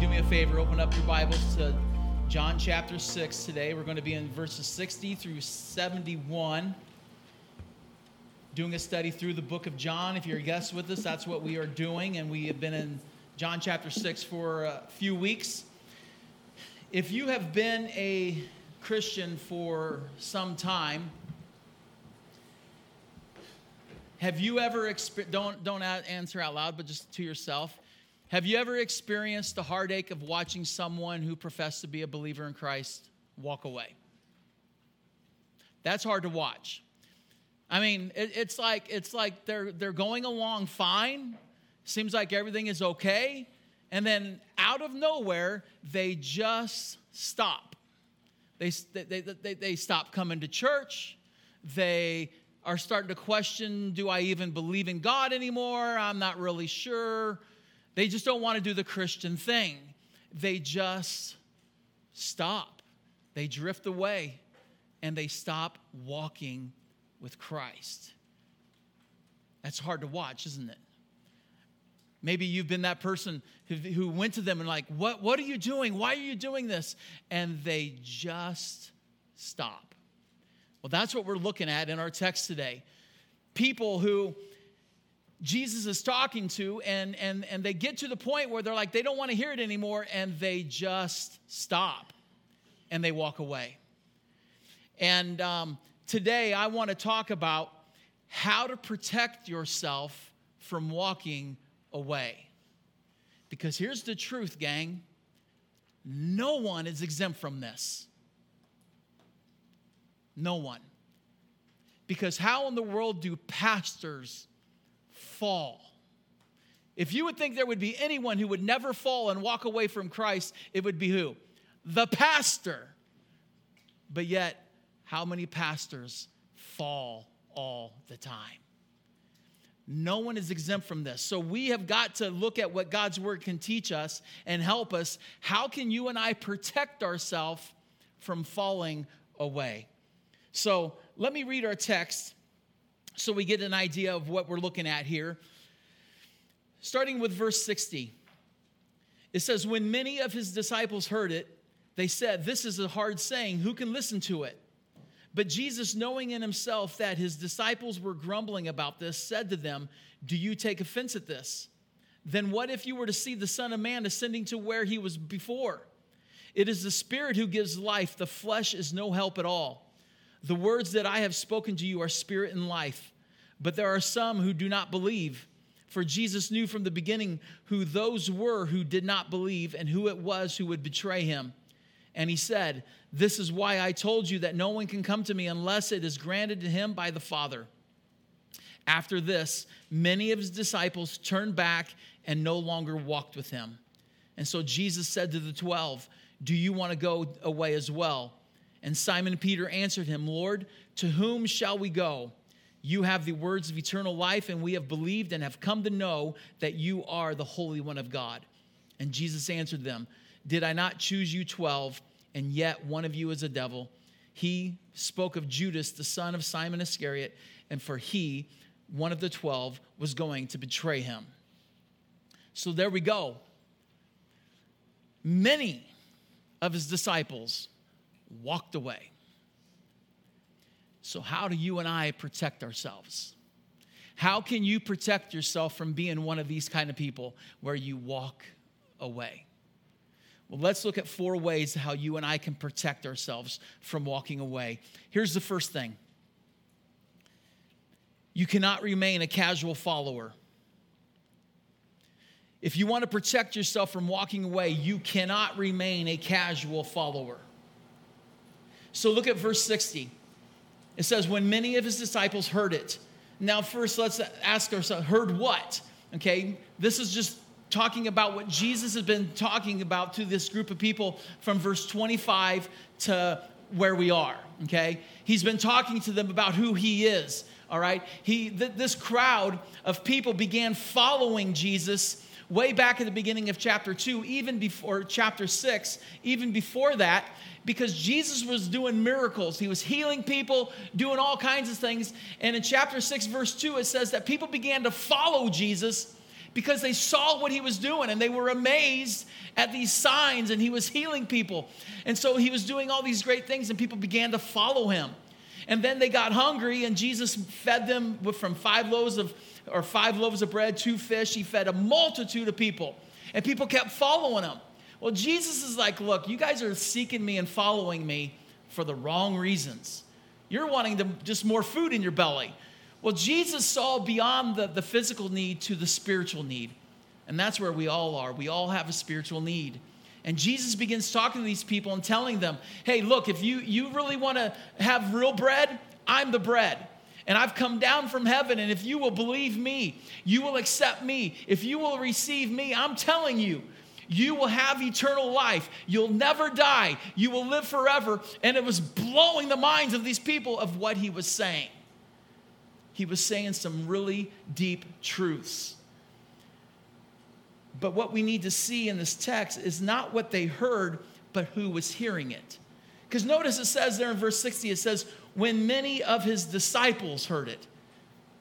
Do me a favor, open up your Bibles to John chapter 6 today. We're going to be in verses 60 through 71. Doing a study through the book of John. If you're a guest with us, that's what we are doing. And we have been in John chapter 6 for a few weeks. If you have been a Christian for some time, have you ever experienced, don't, don't answer out loud, but just to yourself. Have you ever experienced the heartache of watching someone who professed to be a believer in Christ walk away? That's hard to watch. I mean, it, it's like it's like they're they're going along fine. Seems like everything is okay, and then out of nowhere they just stop. They they they, they stop coming to church. They are starting to question, do I even believe in God anymore? I'm not really sure they just don't want to do the Christian thing. They just stop. They drift away and they stop walking with Christ. That's hard to watch, isn't it? Maybe you've been that person who, went to them and like, what, what are you doing? Why are you doing this? And they just stop. Well, that's what we're looking at in our text today. People who Jesus is talking to, and, and, and they get to the point where they're like, they don't want to hear it anymore, and they just stop and they walk away. And um, today I want to talk about how to protect yourself from walking away. Because here's the truth, gang no one is exempt from this. No one. Because how in the world do pastors fall. If you would think there would be anyone who would never fall and walk away from Christ, it would be who? The pastor. But yet, how many pastors fall all the time? No one is exempt from this. So we have got to look at what God's word can teach us and help us. How can you and I protect ourselves from falling away? So let me read our text so we get an idea of what we're looking at here. Starting with verse 60, it says, When many of his disciples heard it, they said, This is a hard saying. Who can listen to it? But Jesus, knowing in himself that his disciples were grumbling about this, said to them, Do you take offense at this? Then what if you were to see the Son of Man ascending to where he was before? It is the Spirit who gives life, the flesh is no help at all. The words that I have spoken to you are spirit and life, but there are some who do not believe. For Jesus knew from the beginning who those were who did not believe and who it was who would betray him. And he said, This is why I told you that no one can come to me unless it is granted to him by the Father. After this, many of his disciples turned back and no longer walked with him. And so Jesus said to the twelve, Do you want to go away as well? And Simon Peter answered him, Lord, to whom shall we go? You have the words of eternal life, and we have believed and have come to know that you are the Holy One of God. And Jesus answered them, Did I not choose you twelve, and yet one of you is a devil? He spoke of Judas, the son of Simon Iscariot, and for he, one of the twelve, was going to betray him. So there we go. Many of his disciples walked away. So, how do you and I protect ourselves? How can you protect yourself from being one of these kind of people where you walk away? Well, let's look at four ways how you and I can protect ourselves from walking away. Here's the first thing you cannot remain a casual follower. If you want to protect yourself from walking away, you cannot remain a casual follower. So look at verse 60. It says, When many of his disciples heard it. Now, first, let's ask ourselves, heard what? Okay, this is just talking about what Jesus has been talking about to this group of people from verse 25 to where we are. Okay, he's been talking to them about who he is. All right, he th- this crowd of people began following Jesus way back at the beginning of chapter 2, even before chapter 6, even before that, because Jesus was doing miracles. He was healing people, doing all kinds of things. And in chapter 6, verse 2, it says that people began to follow Jesus because they saw what he was doing and they were amazed at these signs and he was healing people. And so he was doing all these great things and people began to follow him. And then they got hungry and Jesus fed them from five loaves of or five loaves of bread, two fish. He fed a multitude of people. And people kept following him. Well, Jesus is like, look, you guys are seeking me and following me for the wrong reasons. You're wanting to, just more food in your belly. Well, Jesus saw beyond the, the physical need to the spiritual need. And that's where we all are. We all have a spiritual need. And Jesus begins talking to these people and telling them, hey, look, if you, you really want to have real bread, I'm the bread. And I've come down from heaven, and if you will believe me, you will accept me. If you will receive me, I'm telling you, you will have eternal life. You'll never die. You will live forever. And it was blowing the minds of these people of what he was saying. He was saying some really deep truths. But what we need to see in this text is not what they heard, but who was hearing it. Because notice it says there in verse 60, it says, when many of his disciples heard it.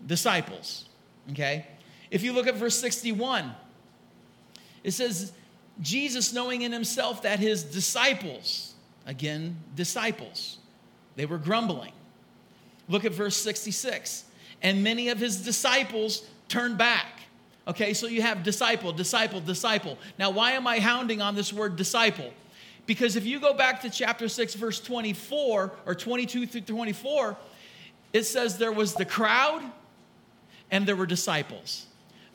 Disciples, okay? If you look at verse 61, it says, Jesus knowing in himself that his disciples, again, disciples, they were grumbling. Look at verse 66. And many of his disciples turned back. Okay, so you have disciple, disciple, disciple. Now, why am I hounding on this word disciple? Because if you go back to chapter 6, verse 24, or 22 through 24, it says there was the crowd and there were disciples.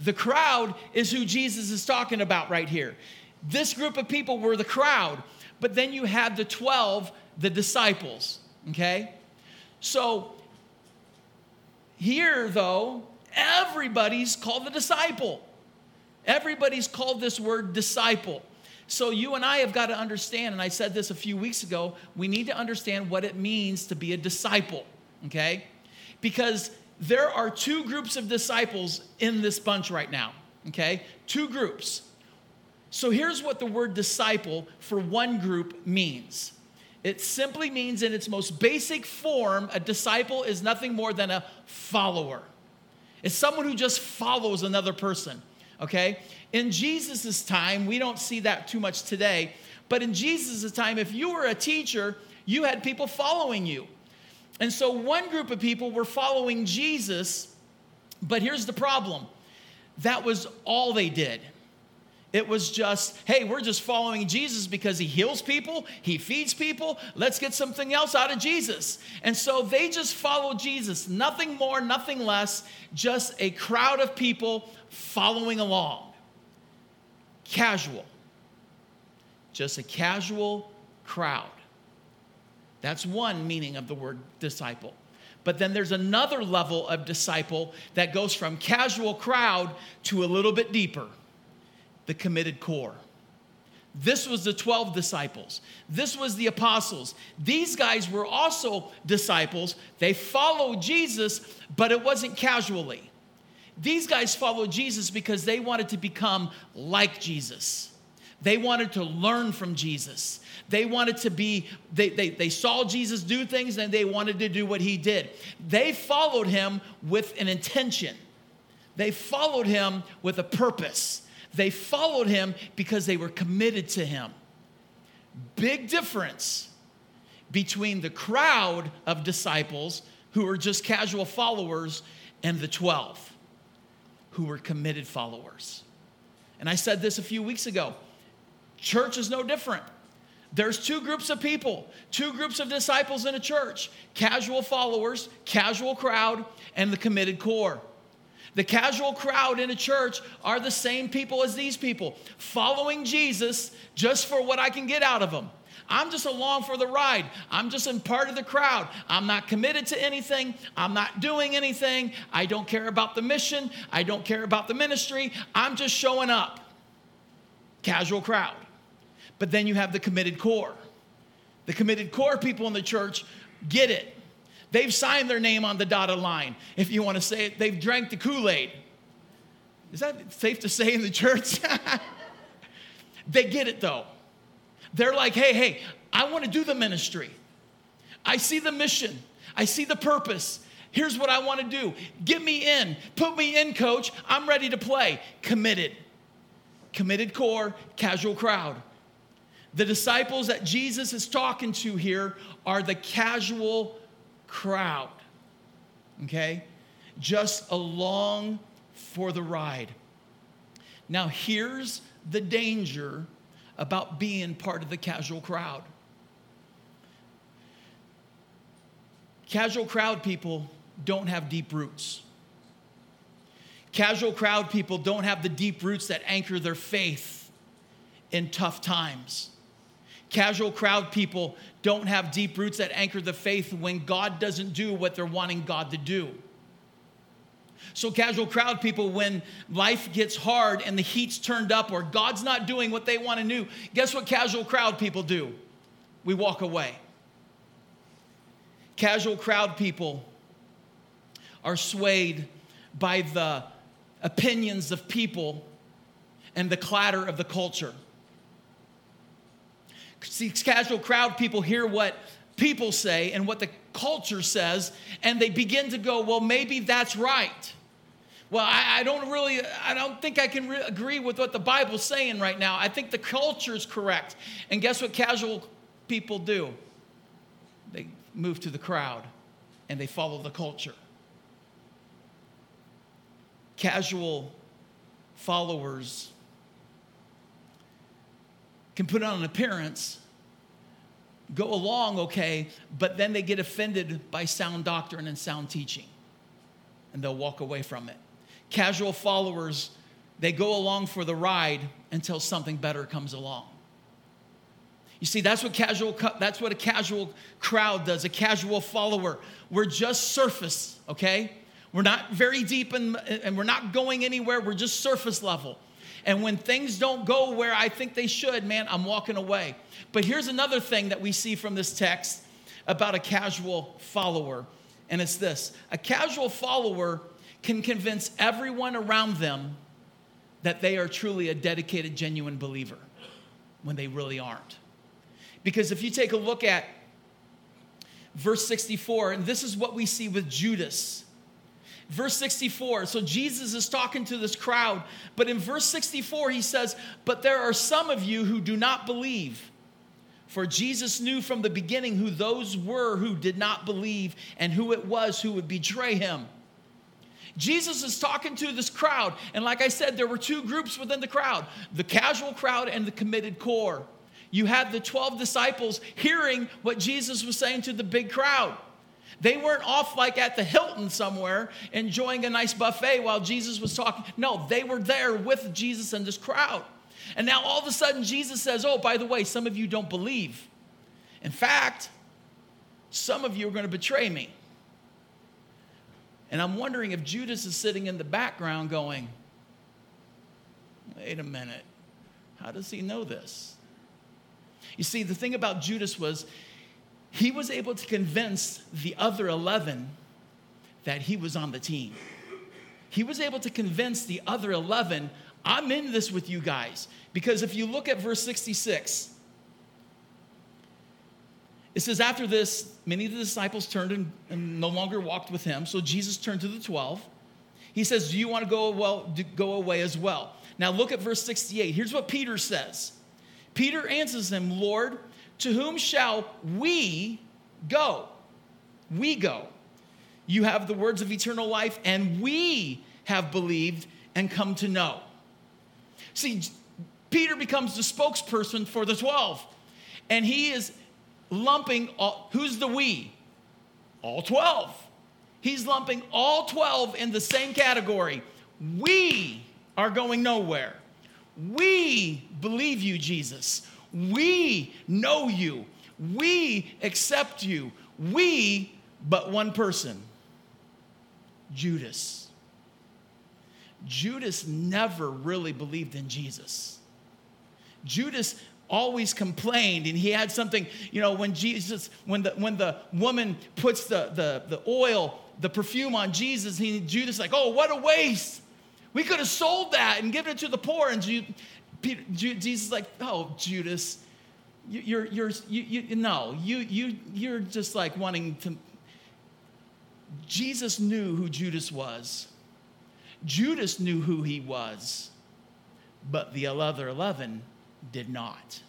The crowd is who Jesus is talking about right here. This group of people were the crowd, but then you had the 12, the disciples, okay? So here, though, everybody's called the disciple. Everybody's called this word disciple. So you and I have got to understand, and I said this a few weeks ago, we need to understand what it means to be a disciple, okay? Because there are two groups of disciples in this bunch right now, okay? Two groups. So here's what the word disciple for one group means it simply means, in its most basic form, a disciple is nothing more than a follower. It's someone who just follows another person, okay? In Jesus' time, we don't see that too much today, but in Jesus' time, if you were a teacher, you had people following you. And so one group of people were following Jesus, but here's the problem that was all they did. It was just, hey, we're just following Jesus because he heals people, he feeds people. Let's get something else out of Jesus. And so they just followed Jesus, nothing more, nothing less, just a crowd of people following along. Casual. Just a casual crowd. That's one meaning of the word disciple. But then there's another level of disciple that goes from casual crowd to a little bit deeper the committed core. This was the 12 disciples. This was the apostles. These guys were also disciples. They followed Jesus, but it wasn't casually. These guys followed Jesus because they wanted to become like Jesus. They wanted to learn from Jesus. They wanted to be, they, they, they saw Jesus do things and they wanted to do what he did. They followed him with an intention, they followed him with a purpose. They followed him because they were committed to him. Big difference between the crowd of disciples who were just casual followers and the 12 who were committed followers. And I said this a few weeks ago church is no different. There's two groups of people, two groups of disciples in a church casual followers, casual crowd, and the committed core. The casual crowd in a church are the same people as these people, following Jesus just for what I can get out of them. I'm just along for the ride. I'm just in part of the crowd. I'm not committed to anything. I'm not doing anything. I don't care about the mission. I don't care about the ministry. I'm just showing up. Casual crowd. But then you have the committed core. The committed core people in the church get it. They've signed their name on the dotted line. If you want to say it, they've drank the Kool Aid. Is that safe to say in the church? they get it though. They're like, hey, hey, I want to do the ministry. I see the mission, I see the purpose. Here's what I want to do. Get me in. Put me in, coach. I'm ready to play. Committed. Committed core, casual crowd. The disciples that Jesus is talking to here are the casual crowd. Okay? Just along for the ride. Now, here's the danger about being part of the casual crowd. Casual crowd people don't have deep roots. Casual crowd people don't have the deep roots that anchor their faith in tough times. Casual crowd people don't have deep roots that anchor the faith when God doesn't do what they're wanting God to do. So, casual crowd people, when life gets hard and the heat's turned up or God's not doing what they want to do, guess what casual crowd people do? We walk away. Casual crowd people are swayed by the opinions of people and the clatter of the culture. See, casual crowd people hear what people say and what the culture says, and they begin to go, well, maybe that's right. Well, I, I don't really, I don't think I can re- agree with what the Bible's saying right now. I think the culture is correct. And guess what casual people do? They move to the crowd and they follow the culture. Casual followers can put on an appearance, go along okay, but then they get offended by sound doctrine and sound teaching, and they'll walk away from it. Casual followers, they go along for the ride until something better comes along. You see, that's what casual that's what a casual crowd does, a casual follower. We're just surface, okay? We're not very deep in, and we're not going anywhere. We're just surface level. And when things don't go where I think they should, man, I'm walking away. But here's another thing that we see from this text about a casual follower, and it's this a casual follower can convince everyone around them that they are truly a dedicated, genuine believer when they really aren't. Because if you take a look at verse 64, and this is what we see with Judas. Verse 64, so Jesus is talking to this crowd, but in verse 64, he says, But there are some of you who do not believe. For Jesus knew from the beginning who those were who did not believe and who it was who would betray him. Jesus is talking to this crowd, and like I said, there were two groups within the crowd the casual crowd and the committed core. You had the 12 disciples hearing what Jesus was saying to the big crowd. They weren't off like at the Hilton somewhere enjoying a nice buffet while Jesus was talking. No, they were there with Jesus and this crowd. And now all of a sudden, Jesus says, Oh, by the way, some of you don't believe. In fact, some of you are going to betray me. And I'm wondering if Judas is sitting in the background going, Wait a minute, how does he know this? You see, the thing about Judas was he was able to convince the other 11 that he was on the team. He was able to convince the other 11, I'm in this with you guys. Because if you look at verse 66, it says, After this, many of the disciples turned and, and no longer walked with him. So Jesus turned to the 12. He says, Do you want to go, well, go away as well? Now look at verse 68. Here's what Peter says Peter answers him, Lord, to whom shall we go? We go. You have the words of eternal life, and we have believed and come to know. See, Peter becomes the spokesperson for the 12, and he is lumping all, who's the we? All 12. He's lumping all 12 in the same category. We are going nowhere. We believe you, Jesus. We know you. We accept you. We, but one person Judas. Judas never really believed in Jesus. Judas always complained and he had something you know when jesus when the when the woman puts the the, the oil the perfume on jesus he judas like oh what a waste we could have sold that and given it to the poor and Peter, Jesus is like, oh, Judas, you, are you're, you, you, no, you, you, you're just like wanting to. Jesus knew who Judas was. Judas knew who he was, but the other 11 did not.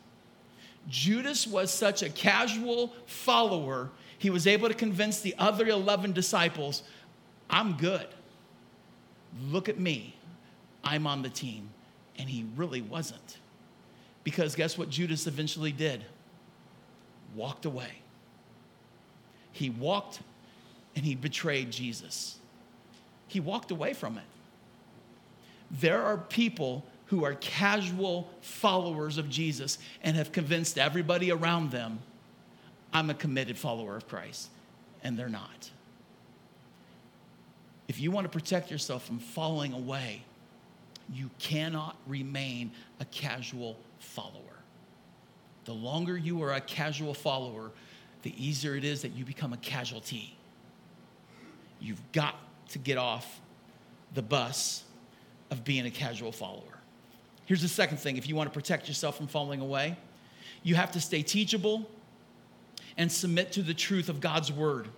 Judas was such a casual follower, he was able to convince the other 11 disciples, I'm good. Look at me. I'm on the team. And he really wasn't. Because guess what Judas eventually did? Walked away. He walked and he betrayed Jesus. He walked away from it. There are people who are casual followers of Jesus and have convinced everybody around them, I'm a committed follower of Christ, and they're not. If you want to protect yourself from falling away, you cannot remain a casual follower. The longer you are a casual follower, the easier it is that you become a casualty. You've got to get off the bus of being a casual follower. Here's the second thing if you want to protect yourself from falling away, you have to stay teachable and submit to the truth of God's word.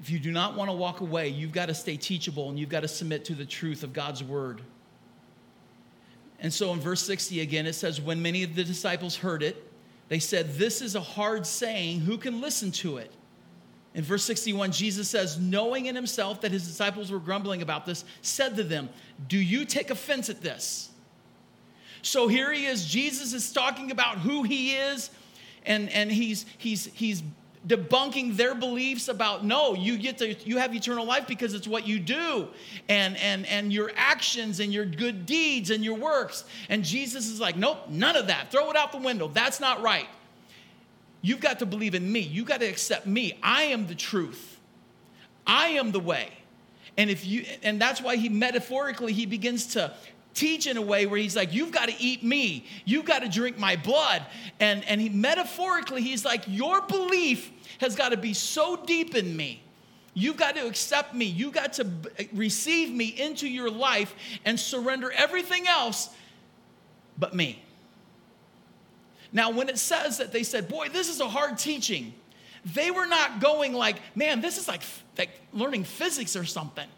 If you do not want to walk away, you've got to stay teachable and you've got to submit to the truth of God's word. And so in verse 60 again, it says, When many of the disciples heard it, they said, This is a hard saying. Who can listen to it? In verse 61, Jesus says, knowing in himself that his disciples were grumbling about this, said to them, Do you take offense at this? So here he is. Jesus is talking about who he is, and, and he's, he's, he's debunking their beliefs about no you get to you have eternal life because it's what you do and and and your actions and your good deeds and your works and jesus is like nope none of that throw it out the window that's not right You've got to believe in me. You got to accept me. I am the truth. I am the way. And if you and that's why he metaphorically he begins to teach in a way where he's like you've got to eat me. You've got to drink my blood. And and he metaphorically he's like your belief has got to be so deep in me. You've got to accept me. You've got to receive me into your life and surrender everything else but me. Now, when it says that they said, Boy, this is a hard teaching, they were not going like, Man, this is like, like learning physics or something.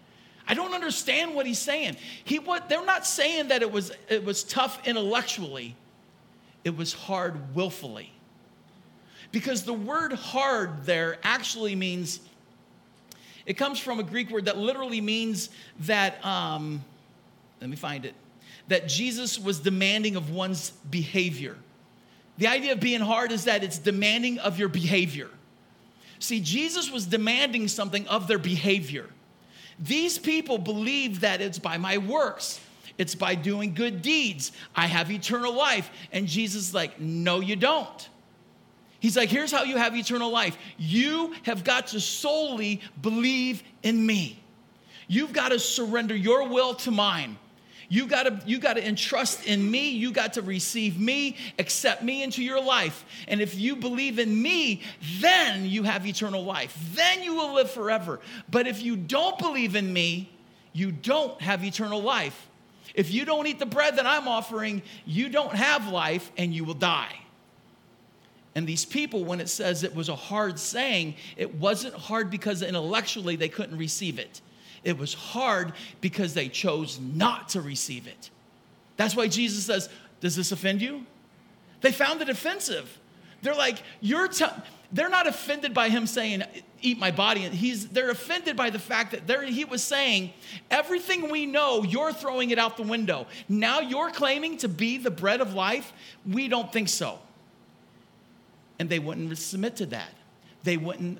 I don't understand what he's saying. He what they're not saying that it was it was tough intellectually. It was hard willfully. Because the word hard there actually means it comes from a Greek word that literally means that um, let me find it that Jesus was demanding of one's behavior. The idea of being hard is that it's demanding of your behavior. See, Jesus was demanding something of their behavior. These people believe that it's by my works, it's by doing good deeds. I have eternal life. And Jesus like, no, you don't. He's like, here's how you have eternal life. You have got to solely believe in me. You've got to surrender your will to mine. You gotta, you gotta entrust in me. You got to receive me, accept me into your life. And if you believe in me, then you have eternal life. Then you will live forever. But if you don't believe in me, you don't have eternal life. If you don't eat the bread that I'm offering, you don't have life and you will die. And these people, when it says it was a hard saying, it wasn't hard because intellectually they couldn't receive it. It was hard because they chose not to receive it. That's why Jesus says, Does this offend you? They found it offensive. They're like, You're, t-. they're not offended by him saying, Eat my body. He's, they're offended by the fact that he was saying, Everything we know, you're throwing it out the window. Now you're claiming to be the bread of life. We don't think so. And they wouldn't submit to that. They wouldn't,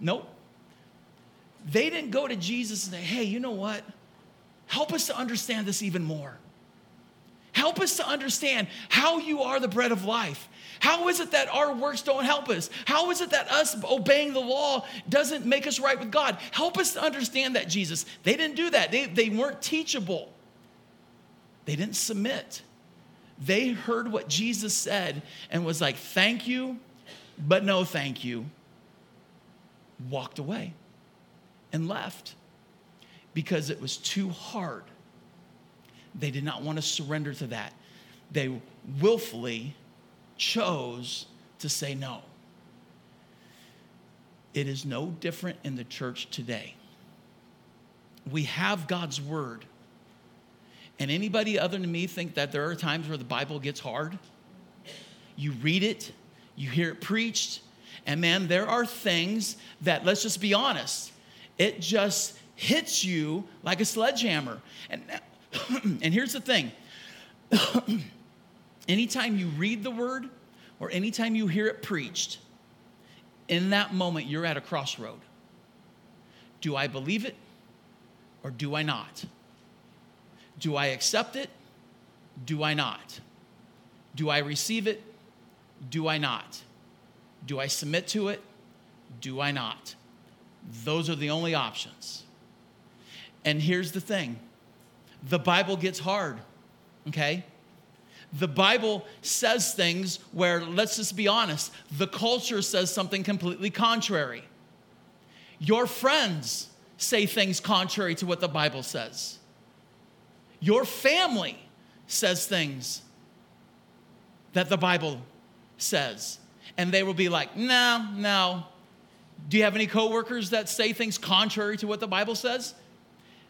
nope. They didn't go to Jesus and say, hey, you know what? Help us to understand this even more. Help us to understand how you are the bread of life. How is it that our works don't help us? How is it that us obeying the law doesn't make us right with God? Help us to understand that, Jesus. They didn't do that, they, they weren't teachable, they didn't submit. They heard what Jesus said and was like, thank you, but no thank you. Walked away and left because it was too hard. They did not want to surrender to that. They willfully chose to say no. It is no different in the church today. We have God's word. And anybody other than me think that there are times where the Bible gets hard? You read it, you hear it preached, and man, there are things that, let's just be honest, it just hits you like a sledgehammer. And, and here's the thing anytime you read the word or anytime you hear it preached, in that moment, you're at a crossroad. Do I believe it or do I not? Do I accept it? Do I not? Do I receive it? Do I not? Do I submit to it? Do I not? Those are the only options. And here's the thing the Bible gets hard, okay? The Bible says things where, let's just be honest, the culture says something completely contrary. Your friends say things contrary to what the Bible says. Your family says things that the Bible says. And they will be like, no, no. Do you have any coworkers that say things contrary to what the Bible says?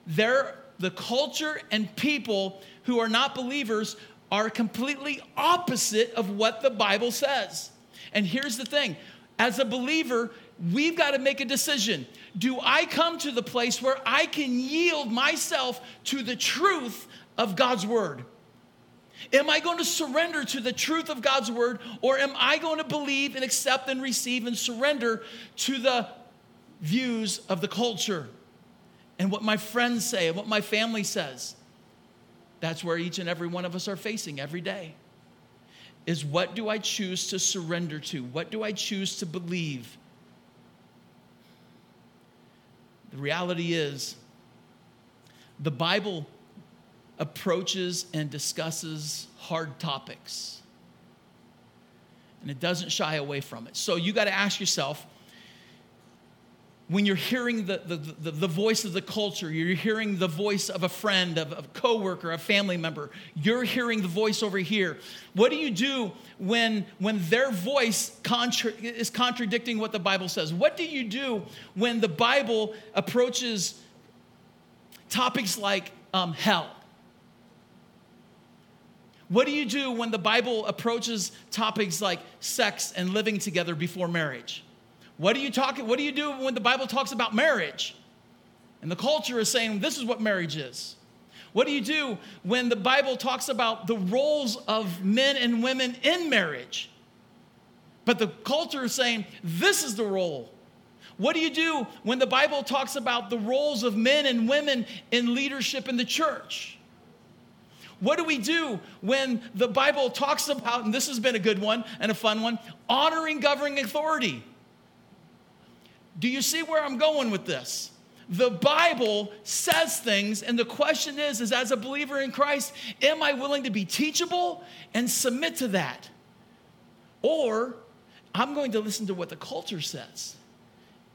They're the culture and people who are not believers are completely opposite of what the Bible says. And here's the thing as a believer, we've got to make a decision. Do I come to the place where I can yield myself to the truth of God's word? Am I going to surrender to the truth of God's word, or am I going to believe and accept and receive and surrender to the views of the culture and what my friends say and what my family says? That's where each and every one of us are facing every day. Is what do I choose to surrender to? What do I choose to believe? The reality is, the Bible approaches and discusses hard topics, and it doesn't shy away from it. So you got to ask yourself when you're hearing the, the, the, the, voice of the culture, you're hearing the voice of a friend, of, a coworker, a family member, you're hearing the voice over here. What do you do when, when their voice contra- is contradicting what the Bible says? What do you do when the Bible approaches topics like um, hell? What do you do when the Bible approaches topics like sex and living together before marriage? What do you talk, what do you do when the Bible talks about marriage? And the culture is saying this is what marriage is. What do you do when the Bible talks about the roles of men and women in marriage? But the culture is saying this is the role. What do you do when the Bible talks about the roles of men and women in leadership in the church? What do we do when the Bible talks about, and this has been a good one and a fun one, honoring governing authority? Do you see where I'm going with this? The Bible says things, and the question is, is as a believer in Christ, am I willing to be teachable and submit to that? Or I'm going to listen to what the culture says,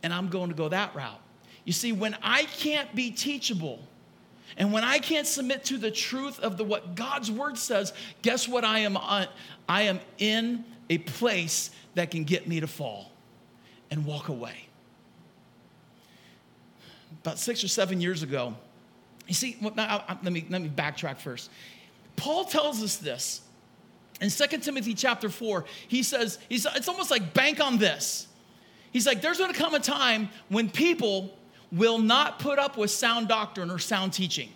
and I'm going to go that route. You see, when I can't be teachable, and when I can't submit to the truth of the, what God's word says, guess what I am on? I am in a place that can get me to fall and walk away about six or seven years ago. You see, let, me, let me backtrack first. Paul tells us this in 2 Timothy chapter 4. He says, he's, it's almost like bank on this. He's like, there's gonna come a time when people will not put up with sound doctrine or sound teaching.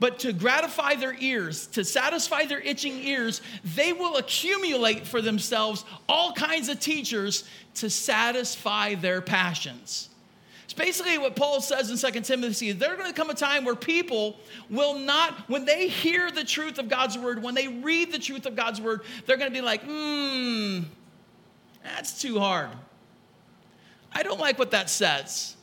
But to gratify their ears, to satisfy their itching ears, they will accumulate for themselves all kinds of teachers to satisfy their passions. Basically what Paul says in 2 Timothy. There's going to come a time where people will not, when they hear the truth of God's word, when they read the truth of God's word, they're going to be like, hmm, that's too hard. I don't like what that says.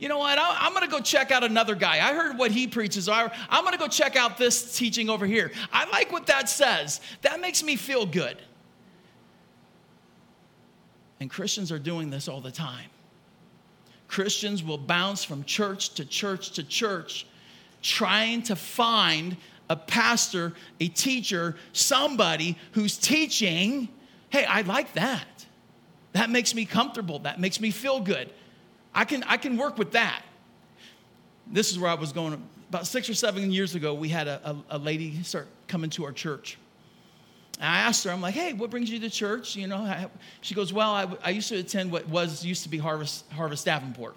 You know what? I'm going to go check out another guy. I heard what he preaches. I'm going to go check out this teaching over here. I like what that says. That makes me feel good. And Christians are doing this all the time. Christians will bounce from church to church to church trying to find a pastor, a teacher, somebody who's teaching, hey, I like that. That makes me comfortable. That makes me feel good. I can, I can work with that. This is where I was going. About six or seven years ago, we had a, a, a lady start coming to our church. And I asked her, I'm like, hey, what brings you to church? You know, I, she goes, well, I, I used to attend what was used to be Harvest, Harvest Davenport.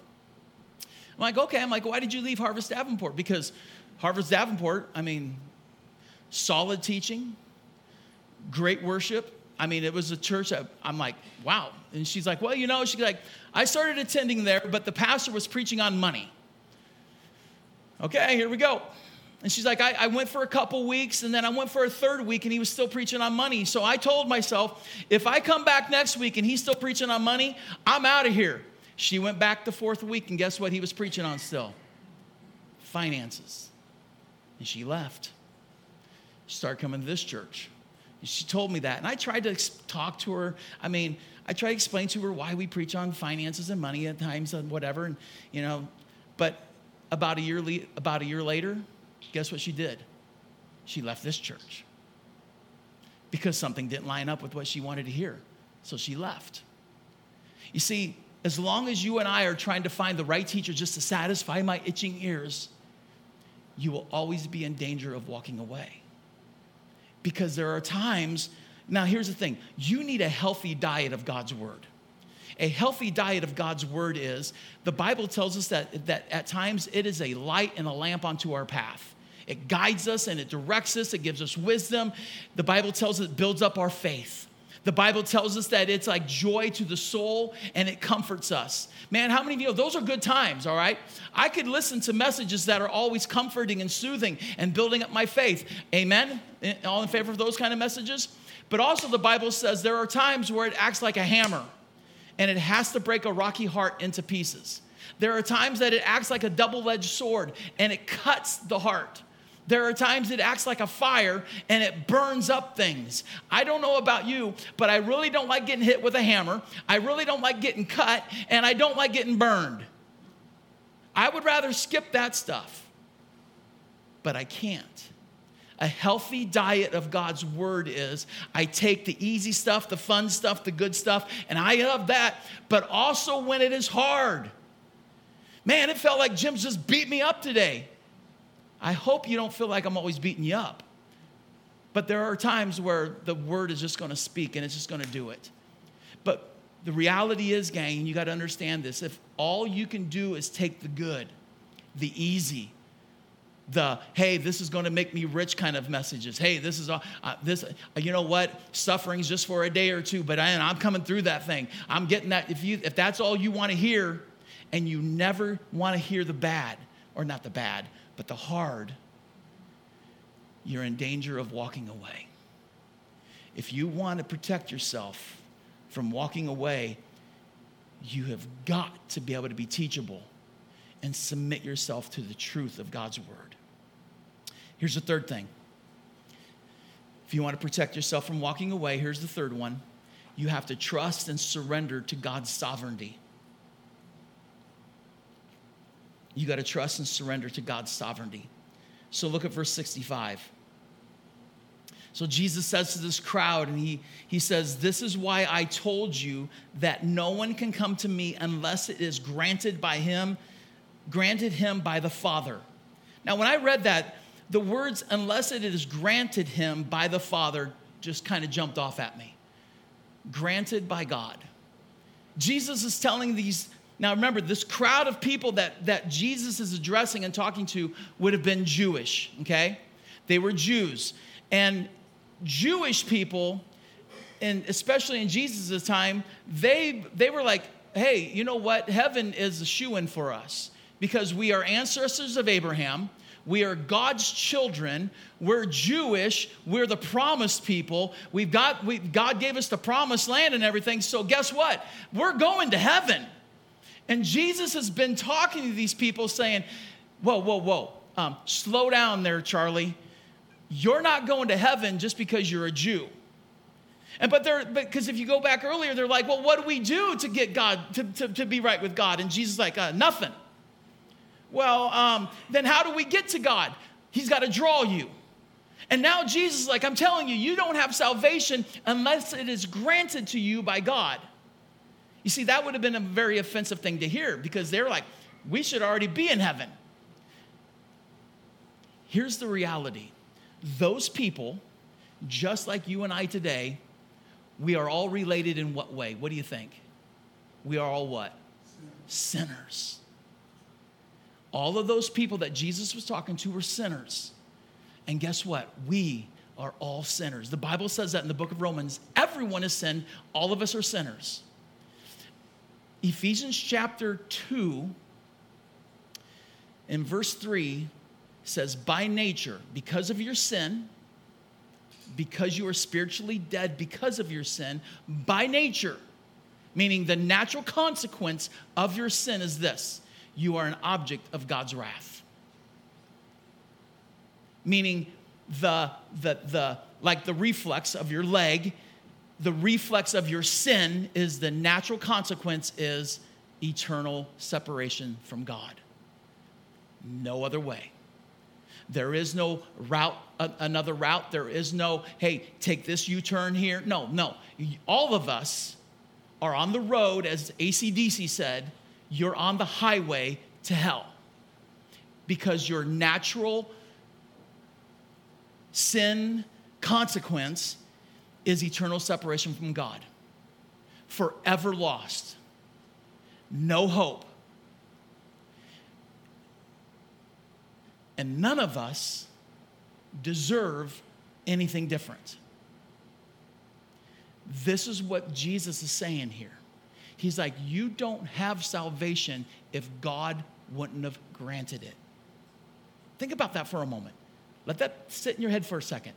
I'm like, okay. I'm like, why did you leave Harvest Davenport? Because Harvest Davenport, I mean, solid teaching, great worship. I mean, it was a church that I'm like, wow. And she's like, well, you know, she's like, I started attending there, but the pastor was preaching on money. Okay, here we go. And she's like, I, I, went for a couple weeks and then I went for a third week and he was still preaching on money. So I told myself, if I come back next week and he's still preaching on money, I'm out of here. She went back the fourth week and guess what he was preaching on still? Finances. And she left. She started coming to this church. And she told me that. And I tried to talk to her. I mean, I tried to explain to her why we preach on finances and money at times and whatever. And, you know, but about a year, le- about a year later, guess what she did? She left this church because something didn't line up with what she wanted to hear. So she left. You see, as long as you and I are trying to find the right teacher just to satisfy my itching ears, you will always be in danger of walking away. Because there are times, now here's the thing you need a healthy diet of God's word. A healthy diet of God's word is the Bible tells us that, that at times it is a light and a lamp onto our path. It guides us and it directs us, it gives us wisdom. The Bible tells us it builds up our faith. The Bible tells us that it's like joy to the soul and it comforts us. Man, how many of you know those are good times, all right? I could listen to messages that are always comforting and soothing and building up my faith. Amen? Eh, all in favor of those kind of messages? But also, the Bible says there are times where it acts like a hammer and it has to break a rocky heart into pieces. There are times that it acts like a double edged sword and it cuts the heart. There are times it acts like a fire and it burns up things. I don't know about you, but I really don't like getting hit with a hammer. I really don't like getting cut, and I don't like getting burned. I would rather skip that stuff, but I can't. A healthy diet of God's word is I take the easy stuff, the fun stuff, the good stuff, and I love that, but also when it is hard. Man, it felt like Jim's just beat me up today. I hope you don't feel like I'm always beating you up. But there are times where the word is just going to speak and it's just going to do it. But the reality is, gang, you got to understand this. If all you can do is take the good, the easy, the hey, this is going to make me rich kind of messages. Hey, this is all, uh, this. Uh, you know what? Suffering's just for a day or two, but I, I'm coming through that thing. I'm getting that. If you if that's all you want to hear, and you never want to hear the bad, or not the bad, but the hard, you're in danger of walking away. If you want to protect yourself from walking away, you have got to be able to be teachable and submit yourself to the truth of God's word. Here's the third thing. If you want to protect yourself from walking away, here's the third one. You have to trust and surrender to God's sovereignty. You got to trust and surrender to God's sovereignty. So look at verse 65. So Jesus says to this crowd, and he, he says, This is why I told you that no one can come to me unless it is granted by him, granted him by the Father. Now, when I read that, the words, unless it is granted him by the Father, just kind of jumped off at me. Granted by God. Jesus is telling these now remember, this crowd of people that, that Jesus is addressing and talking to would have been Jewish, okay? They were Jews. And Jewish people, and especially in Jesus' time, they, they were like, hey, you know what? Heaven is a shoe in for us because we are ancestors of Abraham. We are God's children. We're Jewish. We're the promised people. We've got, we, God gave us the promised land and everything. So, guess what? We're going to heaven. And Jesus has been talking to these people saying, Whoa, whoa, whoa, um, slow down there, Charlie. You're not going to heaven just because you're a Jew. And but they're because if you go back earlier, they're like, well, what do we do to get God to, to, to be right with God? And Jesus is like, uh, nothing. Well, um, then how do we get to God? He's got to draw you. And now Jesus is like, I'm telling you, you don't have salvation unless it is granted to you by God. You see, that would have been a very offensive thing to hear because they're like, we should already be in heaven. Here's the reality those people, just like you and I today, we are all related in what way? What do you think? We are all what? Sinners. All of those people that Jesus was talking to were sinners. And guess what? We are all sinners. The Bible says that in the book of Romans. Everyone has sinned, all of us are sinners. Ephesians chapter 2, in verse 3, says, By nature, because of your sin, because you are spiritually dead because of your sin, by nature, meaning the natural consequence of your sin is this you are an object of God's wrath. Meaning, the, the, the, like the reflex of your leg, the reflex of your sin is the natural consequence is eternal separation from God. No other way. There is no route, another route. There is no, hey, take this U turn here. No, no. All of us are on the road, as ACDC said, you're on the highway to hell because your natural sin consequence is eternal separation from God, forever lost, no hope. And none of us deserve anything different. This is what Jesus is saying here. He's like, You don't have salvation if God wouldn't have granted it. Think about that for a moment. Let that sit in your head for a second.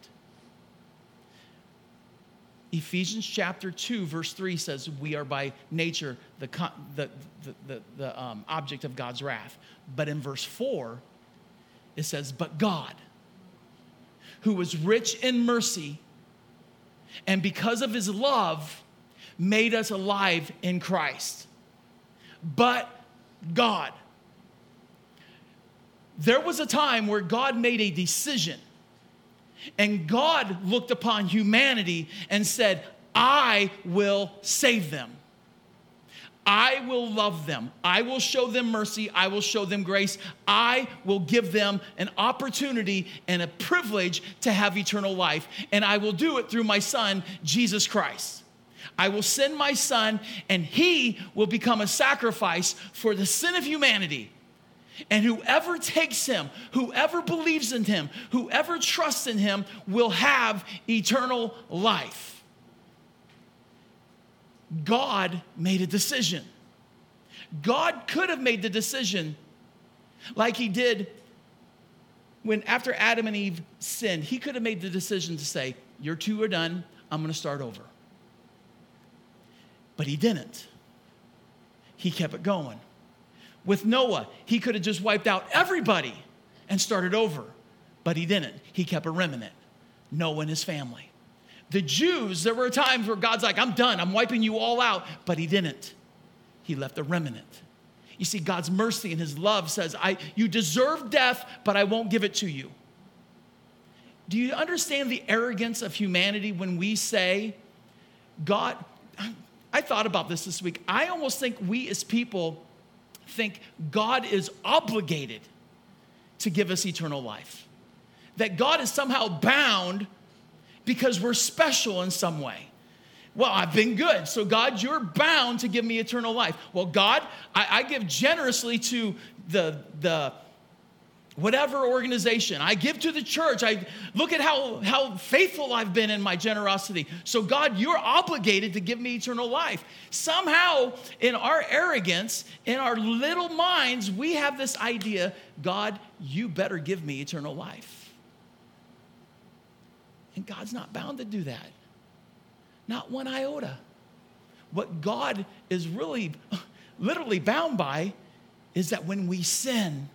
Ephesians chapter 2, verse 3 says, We are by nature the, the, the, the, um, object of God's wrath. But in verse 4, it says, But God, who was rich in mercy, and because of his love, made us alive in Christ. But God. There was a time where God made a decision, and God looked upon humanity and said, I will save them. I will love them. I will show them mercy. I will show them grace. I will give them an opportunity and a privilege to have eternal life. And I will do it through my son, Jesus Christ. I will send my son, and he will become a sacrifice for the sin of humanity. And whoever takes him, whoever believes in him, whoever trusts in him will have eternal life. God made a decision. God could have made the decision like he did when after Adam and Eve sinned, he could have made the decision to say, Your two are done, I'm gonna start over. But he didn't. He kept it going. With Noah, he could have just wiped out everybody and started over, but he didn't. He kept a remnant, Noah and his family. The Jews, there were times where God's like, I'm done, I'm wiping you all out, but He didn't. He left a remnant. You see, God's mercy and His love says, I, You deserve death, but I won't give it to you. Do you understand the arrogance of humanity when we say, God, I thought about this this week. I almost think we as people think God is obligated to give us eternal life, that God is somehow bound because we're special in some way. Well, I've been good. So, God, you're bound to give me eternal life. Well, God, I, I give generously to the, the, whatever organization. I give to the church. I look at how, how faithful i've been in my generosity. So god you're obligated to give me eternal life. Somehow in our arrogance in our little minds we have this idea god you better give me eternal life. And God's not bound to do that. Not one iota. What God is really, literally bound by is that when we sin,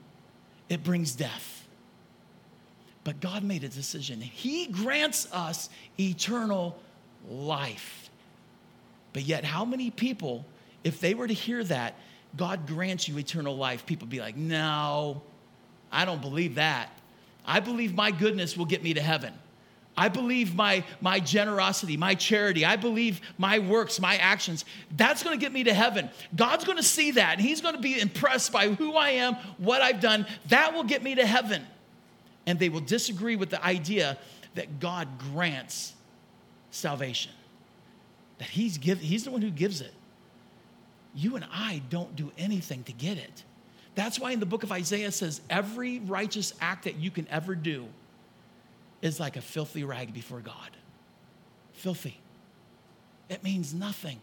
it brings death. But God made a decision. He grants us eternal life. But yet, how many people, if they were to hear that, God grants you eternal life, people be like, no, I don't believe that. I believe my goodness will get me to heaven. I believe my, my generosity, my charity, I believe my works, my actions, that's gonna get me to heaven. God's gonna see that and He's gonna be impressed by who I am, what I've done. That will get me to heaven. And they will disagree with the idea that God grants salvation, that He's, give, he's the one who gives it. You and I don't do anything to get it. That's why in the book of Isaiah says every righteous act that you can ever do is like a filthy rag before God. Filthy. It means nothing.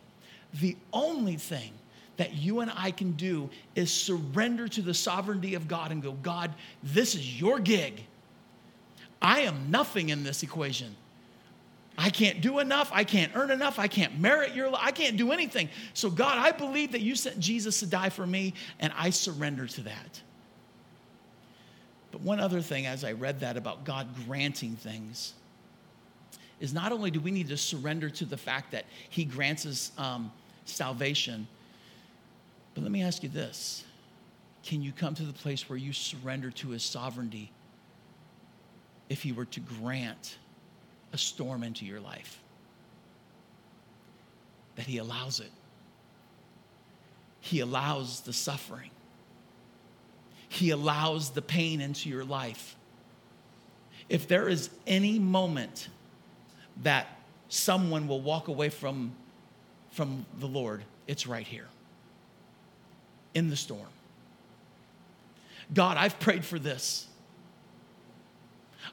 The only thing that you and I can do is surrender to the sovereignty of God and go, God, this is your gig. I am nothing in this equation. I can't do enough. I can't earn enough. I can't merit your I can't do anything. So, God, I believe that you sent Jesus to die for me, and I surrender to that. But one other thing, as I read that about God granting things, is not only do we need to surrender to the fact that He grants us um, salvation, but let me ask you this can you come to the place where you surrender to His sovereignty if He were to grant a storm into your life? That He allows it, He allows the suffering. He allows the pain into your life. If there is any moment that someone will walk away from, from the Lord, it's right here in the storm. God, I've prayed for this.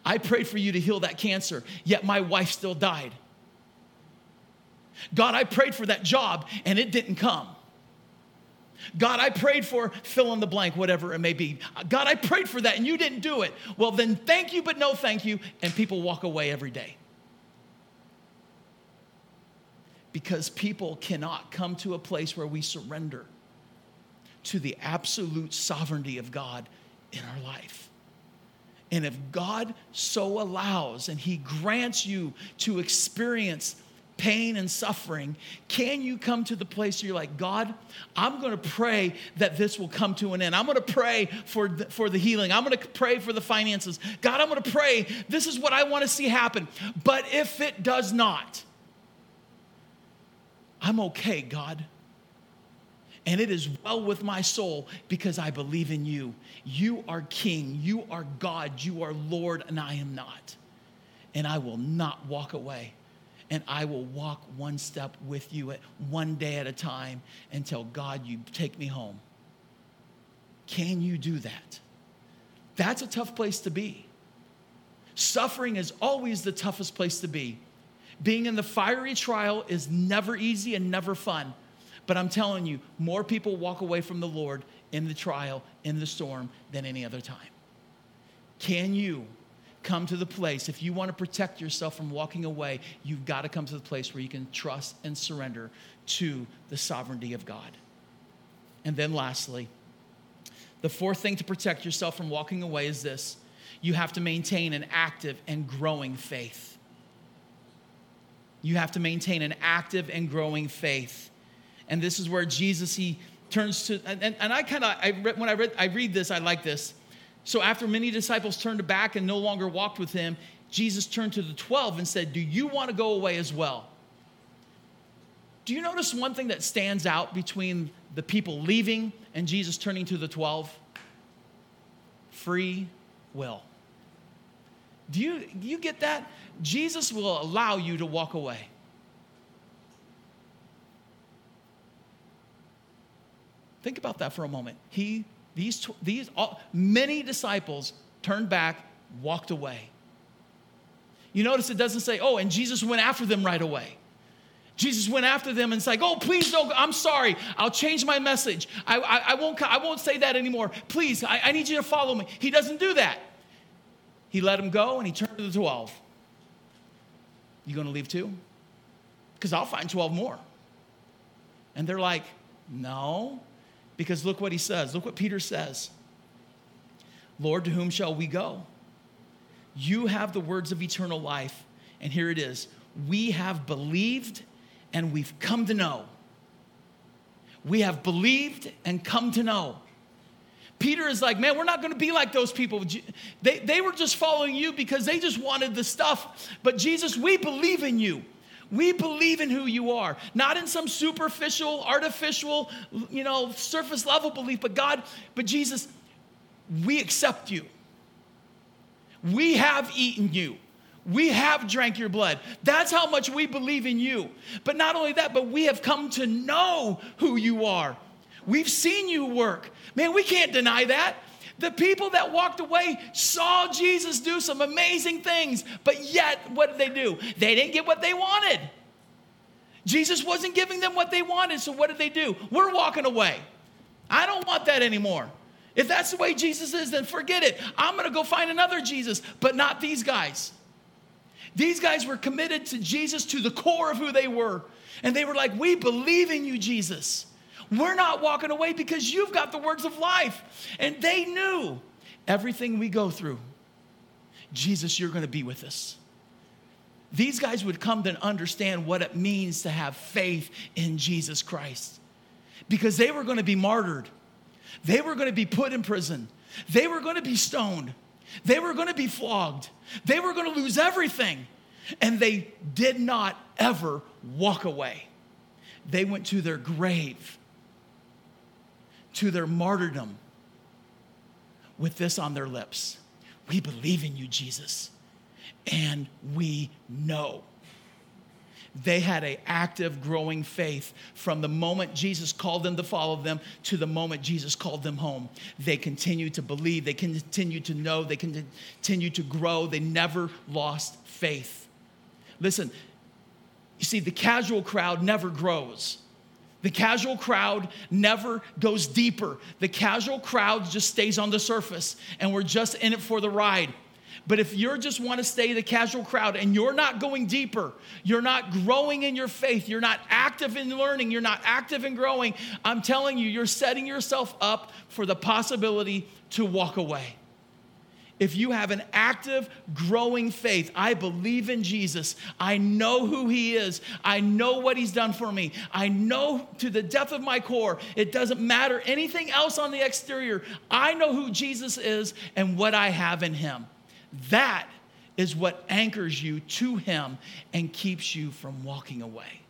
I prayed for you to heal that cancer, yet my wife still died. God, I prayed for that job and it didn't come. God, I prayed for fill in the blank, whatever it may be. God, I prayed for that and you didn't do it. Well, then thank you, but no thank you. And people walk away every day. Because people cannot come to a place where we surrender to the absolute sovereignty of God in our life. And if God so allows and He grants you to experience pain and suffering, can you come to the place where you're like, God, I'm to pray that this will come to an end. I'm to pray for the, for the healing. I'm to pray for the finances. God, I'm to pray. This is what I want to see happen. But if it does not, I'm okay, God. And it is well with my soul because I believe in you. You are King, you are God, you are Lord, and I am not. And I will not walk away and I will walk one step with you at one day at a time until God, you take me home. Can you do that? That's a tough place to be. Suffering is always the toughest place to be. Being in the fiery trial is never easy and never fun. But I'm telling you, more people walk away from the Lord in the trial, in the storm, than any other time. Can you come to the place, if you want to protect yourself from walking away, you've got to come to the place where you can trust and surrender to the sovereignty of God. And then, lastly, the fourth thing to protect yourself from walking away is this you have to maintain an active and growing faith. You have to maintain an active and growing faith. And this is where Jesus, he turns to, and, and, and I kind of, I when I read, I read this, I like this. So after many disciples turned back and no longer walked with him, Jesus turned to the 12 and said, Do you want to go away as well? Do you notice one thing that stands out between the people leaving and Jesus turning to the 12? Free will. Do you, do you get that? Jesus will allow you to walk away. Think about that for a moment. He these, these all, many disciples turned back, walked away. You notice it doesn't say, oh, and Jesus went after them right away. Jesus went after them and said, "Oh, please don't. I'm sorry. I'll change my message. I, I, I won't. I won't say that anymore. Please, I, I need you to follow me." He doesn't do that. He let them go and he turned to the twelve. You going to leave too? Because I'll find twelve more. And they're like, "No, because look what he says. Look what Peter says Lord, to whom shall we go? You have the words of eternal life. And here it is we have believed and we've come to know. We have believed and come to know. Peter is like, man, we're not going to be like those people. They, they were just following you because they just wanted the stuff. But Jesus, we believe in you. We believe in who you are, not in some superficial, artificial, you know, surface level belief, but God, but Jesus, we accept you. We have eaten you. We have drank your blood. That's how much we believe in you. But not only that, but we have come to know who you are. We've seen you work. Man, we can't deny that. The people that walked away saw Jesus do some amazing things, but yet, what did they do? They didn't get what they wanted. Jesus wasn't giving them what they wanted, so what did they do? We're walking away. I don't want that anymore. If that's the way Jesus is, then forget it. I'm going to go find another Jesus, but not these guys. These guys were committed to Jesus to the core of who they were. And they were like, We believe in you, Jesus. We're not walking away because you've got the words of life. And they knew everything we go through, Jesus, you're going to be with us. These guys would come to understand what it means to have faith in Jesus Christ because they were going to be martyred. They were going to be put in prison. They were going to be stoned. They were going to be flogged. They were going to lose everything. And they did not ever walk away. They went to their grave to their martyrdom with this on their lips We believe in you, Jesus, and we know. They had an active, growing faith from the moment Jesus called them to follow them to the moment Jesus called them home. They continued to believe, they continued to know, they continued to grow. They never lost faith. Listen, you see, the casual crowd never grows. The casual crowd never goes deeper. The casual crowd just stays on the surface and we're just in it for the ride. But if you just want to stay the casual crowd and you're not going deeper, you're not growing in your faith, you're not active in learning, you're not active in growing, I'm telling you, you're setting yourself up for the possibility to walk away if you have an active, growing faith, I believe in Jesus. I know who He is. I know what He's done for me. I know to the depth of my core, it doesn't matter anything else on the exterior. I know who Jesus is and what I have in Him. That is what anchors you to Him and keeps you from walking away.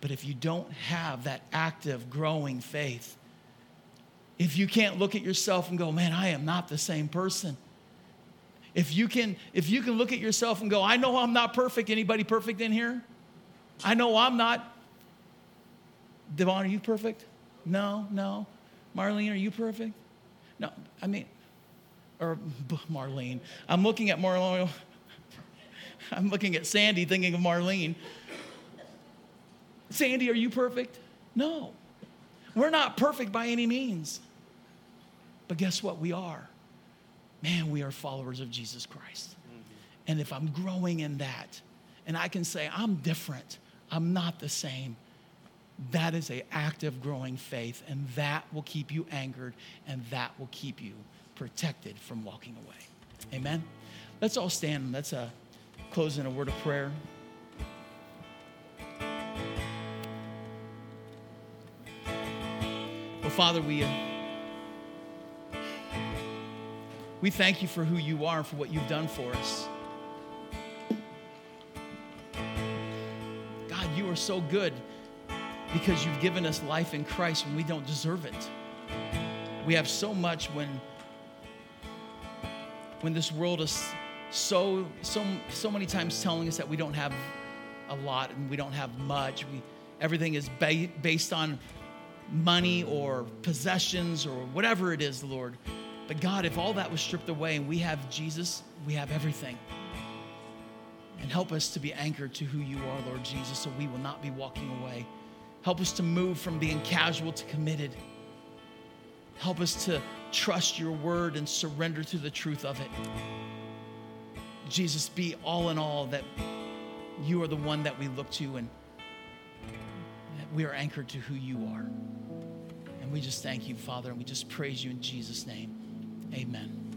But if you don't have that active, growing faith, if you can't look at yourself and go, man, I am not the same person. If you can, if you can look at yourself and go, I know I'm not perfect. Anybody perfect in here? I know I'm not. Devon, are you perfect? No, no. Marlene, are you perfect? No, I mean, or Marlene. I'm looking at Marlene. I'm looking at Sandy thinking of Marlene. Sandy, are you perfect? No. We're not perfect by any means. But guess what? We are. Man, we are followers of Jesus Christ. Mm-hmm. And if I'm growing in that, and I can say, I'm different, I'm not the same, that is a active growing faith, and that will keep you anchored, and that will keep you protected from walking away. Amen? Let's all stand. Let's uh, close in a word of prayer. Well, Father, we. Uh, We thank you for who you are and for what you've done for us. God, you are so good because you've given us life in Christ when we don't deserve it. We have so much when when this world is so so so many times telling us that we don't have a lot and we don't have much. We everything is ba- based on money or possessions or whatever it is, Lord. But God, if all that was stripped away and we have Jesus, we have everything. And help us to be anchored to who you are, Lord Jesus, so we will not be walking away. Help us to move from being casual to committed. Help us to trust your word and surrender to the truth of it. Jesus, be all in all that you are the one that we look to and we are anchored to who you are. And we just thank you, Father, and we just praise you in Jesus' name. Amen.